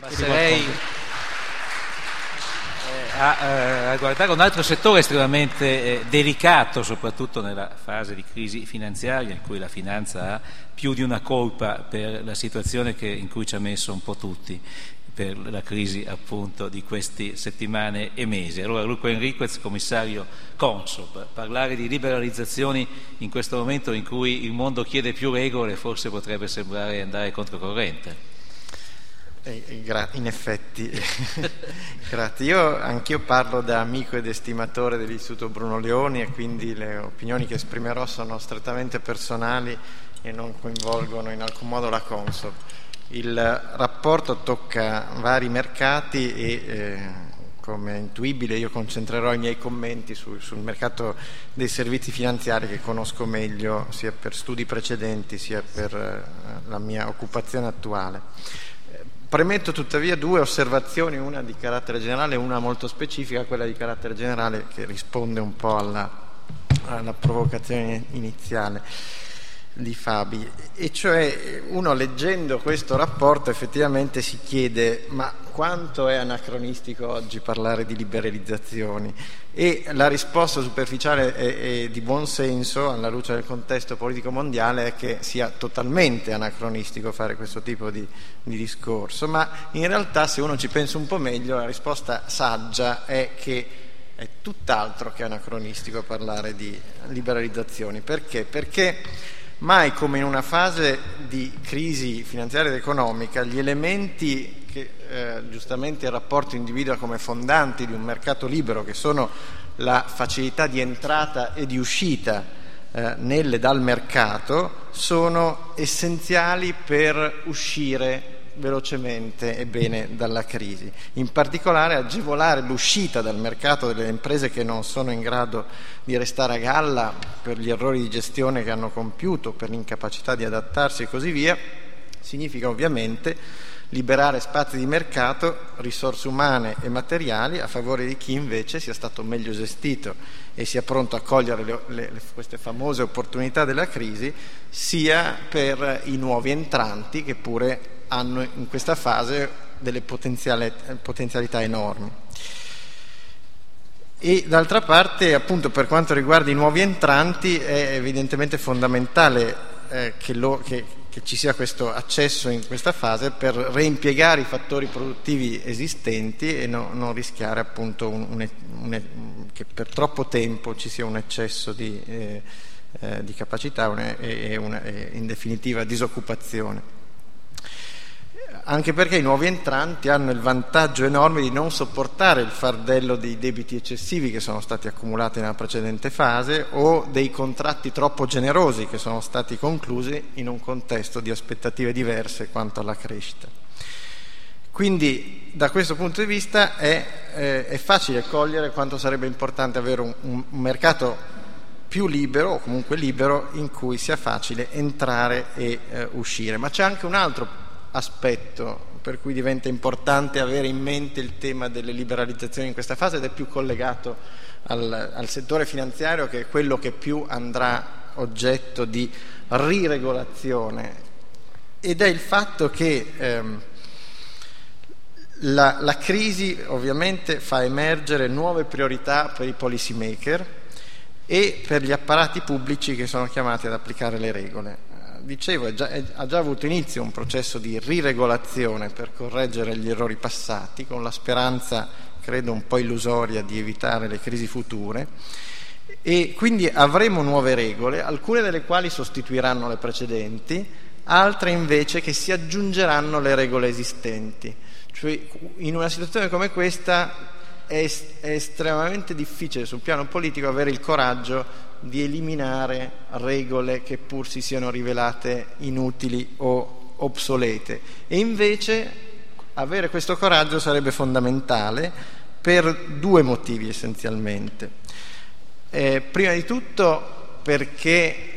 Passerei a, eh, a, guardare un altro settore estremamente eh, delicato, soprattutto nella fase di crisi finanziaria, in cui la finanza ha più di una colpa per la situazione che, in cui ci ha messo un po' tutti, per la crisi appunto di queste settimane e mesi. Allora Luca Enriquez, commissario Consob, parlare di liberalizzazioni in questo momento in cui il mondo chiede più regole forse potrebbe sembrare andare controcorrente. Eh, eh in effetti, grazie. Io anch'io parlo da amico ed estimatore dell'Istituto Bruno Leoni e quindi le opinioni che esprimerò sono strettamente personali e non coinvolgono in alcun modo la Consob. Il rapporto tocca vari mercati e eh, come è intuibile io concentrerò i miei commenti su, sul mercato dei servizi finanziari che conosco meglio sia per studi precedenti sia per eh, la mia occupazione attuale. Premetto tuttavia due osservazioni, una di carattere generale e una molto specifica, quella di carattere generale che risponde un po' alla, alla provocazione iniziale di Fabi, e cioè uno leggendo questo rapporto effettivamente si chiede ma quanto è anacronistico oggi parlare di liberalizzazioni e la risposta superficiale e, di buon senso alla luce del contesto politico mondiale è che sia totalmente anacronistico fare questo tipo di, di discorso, ma in realtà se uno ci pensa un po' meglio la risposta saggia è che è tutt'altro che anacronistico parlare di liberalizzazioni. Perché? Perché mai come in una fase di crisi finanziaria ed economica gli elementi che eh, giustamente il rapporto individua come fondanti di un mercato libero, che sono la facilità di entrata e di uscita eh, nel e dal mercato, sono essenziali per uscire velocemente e bene dalla crisi. In particolare agevolare l'uscita dal mercato delle imprese che non sono in grado di restare a galla per gli errori di gestione che hanno compiuto, per l'incapacità di adattarsi e così via, significa ovviamente liberare spazi di mercato, risorse umane e materiali a favore di chi invece sia stato meglio gestito e sia pronto a cogliere le, le, queste famose opportunità della crisi, sia per i nuovi entranti che pure hanno in questa fase delle potenzialità enormi. E d'altra parte, appunto, per quanto riguarda i nuovi entranti, è evidentemente fondamentale eh, che, lo, che, che, ci sia questo accesso in questa fase per reimpiegare i fattori produttivi esistenti e no, non rischiare appunto un, un, un, che per troppo tempo ci sia un eccesso di, eh, eh, di capacità e, e in definitiva disoccupazione anche perché i nuovi entranti hanno il vantaggio enorme di non sopportare il fardello dei debiti eccessivi che sono stati accumulati nella precedente fase o dei contratti troppo generosi che sono stati conclusi in un contesto di aspettative diverse quanto alla crescita. Quindi da questo punto di vista è, eh, è facile cogliere quanto sarebbe importante avere un, un, mercato più libero o comunque libero in cui sia facile entrare e eh, uscire. Ma c'è anche un altro aspetto per cui diventa importante avere in mente il tema delle liberalizzazioni in questa fase ed è più collegato al, al settore finanziario che è quello che più andrà oggetto di riregolazione. Ed è il fatto che ehm, la, la, crisi ovviamente fa emergere nuove priorità per i policy maker e per gli apparati pubblici che sono chiamati ad applicare le regole dicevo, già, è, ha già avuto inizio un processo di riregolazione per correggere gli errori passati, con la speranza, credo un po' illusoria, di evitare le crisi future. E quindi avremo nuove regole, alcune delle quali sostituiranno le precedenti, altre invece che si aggiungeranno alle regole esistenti. Cioè, in una situazione come questa è, è estremamente difficile sul piano politico avere il coraggio di eliminare regole che pur si siano rivelate inutili o obsolete. E invece avere questo coraggio sarebbe fondamentale per due motivi essenzialmente. Eh, prima di tutto perché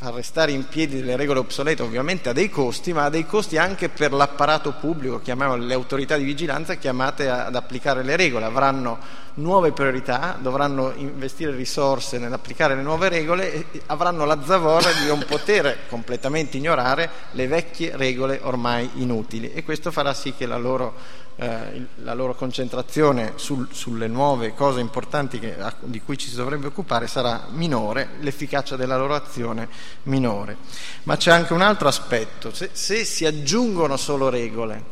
far restare in piedi delle regole obsolete ovviamente ha dei costi, ma ha dei costi anche per l'apparato pubblico, chiamiamolo le autorità di vigilanza chiamate ad applicare le regole, avranno nuove priorità, dovranno investire risorse nell'applicare le nuove regole e avranno la zavorra di non poter completamente ignorare le vecchie regole ormai inutili. E questo farà sì che la loro, eh, la loro concentrazione sul, sulle nuove cose importanti che, di cui ci si dovrebbe occupare sarà minore, l'efficacia della loro azione minore. Ma c'è anche un altro aspetto, se, se si aggiungono solo regole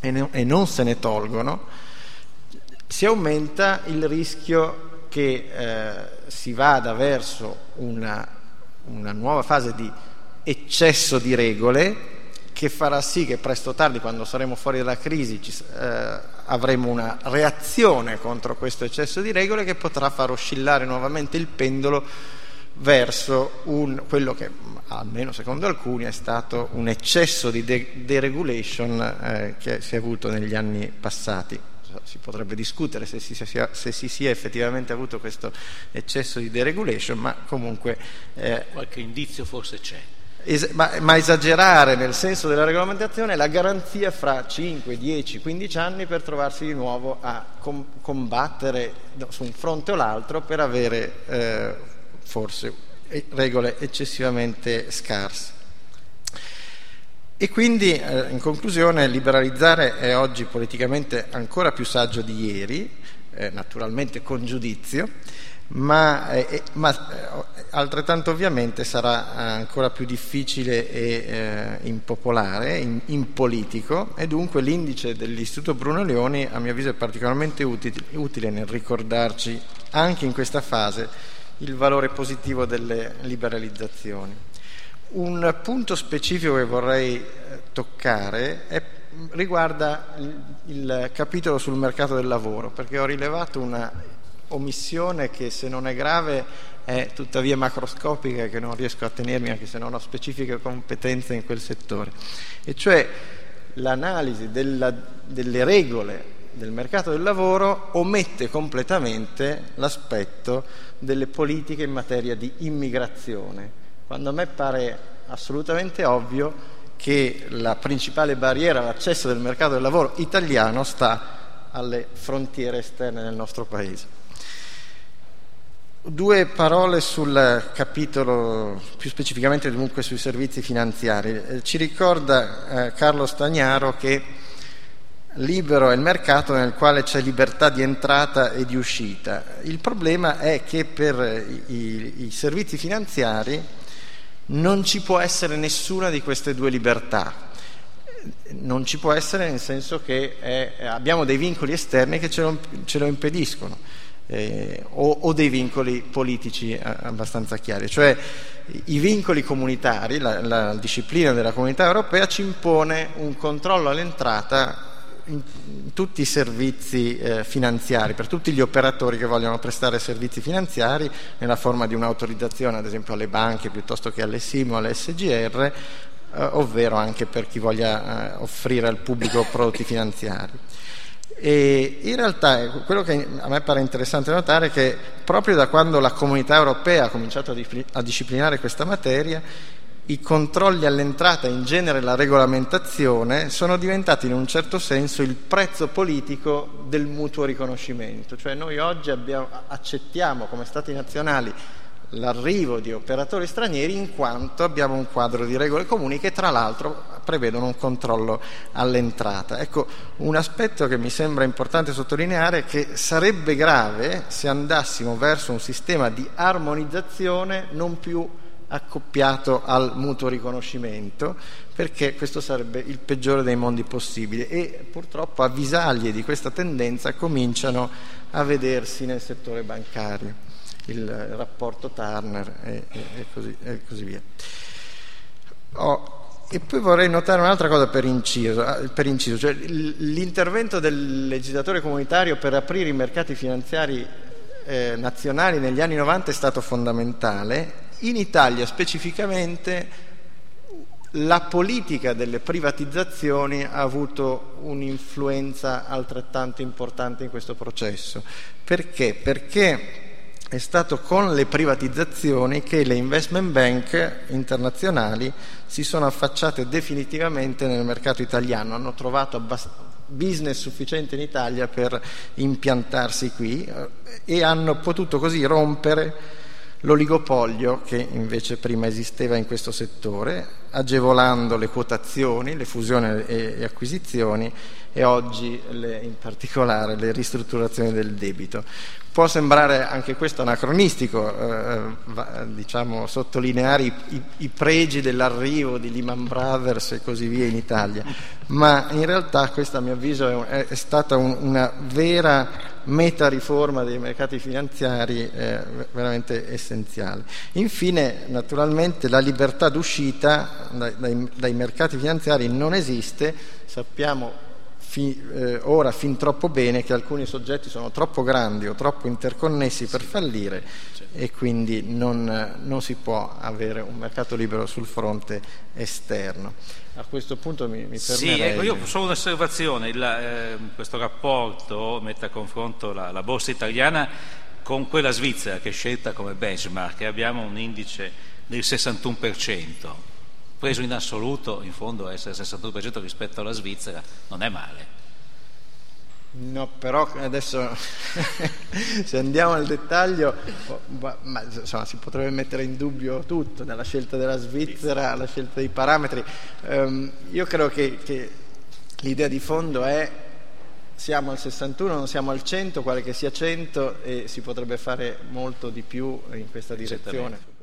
e, ne, e non se ne tolgono, si aumenta il rischio che eh, si vada verso una, una nuova fase di eccesso di regole che farà sì che presto o tardi, quando saremo fuori dalla crisi, ci, eh, avremo una reazione contro questo eccesso di regole che potrà far oscillare nuovamente il pendolo verso un, quello che, almeno secondo alcuni, è stato un eccesso di de- deregulation eh, che si è avuto negli anni passati si potrebbe discutere se si, sia, se si, sia, effettivamente avuto questo eccesso di deregulation, ma comunque... Eh, Qualche indizio forse c'è. Es- ma, ma, esagerare nel senso della regolamentazione è la garanzia fra 5, 10, 15 anni per trovarsi di nuovo a com- combattere su un fronte o l'altro per avere eh, forse regole eccessivamente scarse. E quindi, eh, in conclusione, liberalizzare è oggi politicamente ancora più saggio di ieri, eh, naturalmente con giudizio, ma, eh, ma eh, altrettanto ovviamente sarà ancora più difficile e eh, impopolare, in, impolitico, e dunque l'indice dell'Istituto Bruno Leoni a mio avviso è particolarmente utile, utile nel ricordarci anche in questa fase il valore positivo delle liberalizzazioni. Un punto specifico che vorrei eh, toccare è, riguarda il, il capitolo sul mercato del lavoro, perché ho rilevato una omissione che se non è grave è tuttavia macroscopica e che non riesco a tenermi anche se non ho specifiche competenze in quel settore, e cioè l'analisi della, delle regole del mercato del lavoro omette completamente l'aspetto delle politiche in materia di immigrazione quando a me pare assolutamente ovvio che la principale barriera all'accesso del mercato del lavoro italiano sta alle frontiere esterne del nostro Paese. Due parole sul capitolo, più specificamente dunque sui servizi finanziari. Eh, ci ricorda eh, Carlo Stagnaro che libero è il mercato nel quale c'è libertà di entrata e di uscita. Il problema è che per i, i servizi finanziari non ci può essere nessuna di queste due libertà. Non ci può essere nel senso che è, abbiamo dei vincoli esterni che ce lo, ce lo impediscono. Eh, o, o, dei vincoli politici eh, abbastanza chiari, cioè i vincoli comunitari, la, la disciplina della comunità europea ci impone un controllo all'entrata in tutti i servizi eh, finanziari, per tutti gli operatori che vogliono prestare servizi finanziari, nella forma di un'autorizzazione ad esempio alle banche piuttosto che alle SIM o alle SGR, eh, ovvero anche per chi voglia eh, offrire al pubblico prodotti finanziari. E in realtà eh, quello che a me pare interessante notare è che proprio da quando la comunità europea ha cominciato a disciplinare questa materia, i controlli all'entrata, in genere la regolamentazione, sono diventati in un certo senso il prezzo politico del mutuo riconoscimento. Cioè noi oggi abbiamo, accettiamo come Stati nazionali l'arrivo di operatori stranieri in quanto abbiamo un quadro di regole comuni che tra l'altro prevedono un controllo all'entrata. Ecco, un aspetto che mi sembra importante sottolineare è che sarebbe grave se andassimo verso un sistema di armonizzazione non più accoppiato al mutuo riconoscimento, perché questo sarebbe il peggiore dei mondi possibili e purtroppo avvisaglie di questa tendenza cominciano a vedersi nel settore bancario, il rapporto Turner e, e, così, e così, via. Oh, e poi vorrei notare un'altra cosa per inciso, per inciso cioè l'intervento del legislatore comunitario per aprire i mercati finanziari eh, nazionali negli anni 90 è stato fondamentale in Italia specificamente la politica delle privatizzazioni ha avuto un'influenza altrettanto importante in questo processo. Perché? Perché è stato con le privatizzazioni che le investment bank internazionali si sono affacciate definitivamente nel mercato italiano, hanno trovato business sufficiente in Italia per impiantarsi qui eh, e hanno potuto così rompere l'oligopolio che invece prima esisteva in questo settore, agevolando le quotazioni, le fusioni e, acquisizioni e oggi le, in particolare le ristrutturazioni del debito. Può sembrare anche questo anacronistico, eh, diciamo, sottolineare i, i, i, pregi dell'arrivo di Lehman Brothers e così via in Italia, ma in realtà questa a mio avviso è, è stata un, una vera meta riforma dei mercati finanziari eh, veramente essenziale. Infine, naturalmente, la libertà d'uscita dai, dai, dai mercati finanziari non esiste, sappiamo fi, eh, ora fin troppo bene che alcuni soggetti sono troppo grandi o troppo interconnessi per fallire e quindi non, non, si può avere un mercato libero sul fronte esterno. A questo punto mi, mi Sì, ecco, io solo un'osservazione, il, eh, questo rapporto mette a confronto la, la borsa italiana con quella svizzera che è scelta come benchmark e abbiamo un indice del 61% preso in assoluto, in fondo essere il 62% rispetto alla Svizzera non è male. No, però adesso se andiamo al dettaglio, ma, insomma, si potrebbe mettere in dubbio tutto, dalla scelta della Svizzera alla scelta dei parametri. Um, io credo che, che l'idea di fondo è siamo al 61, non siamo al 100, quale che sia 100 e si potrebbe fare molto di più in questa direzione.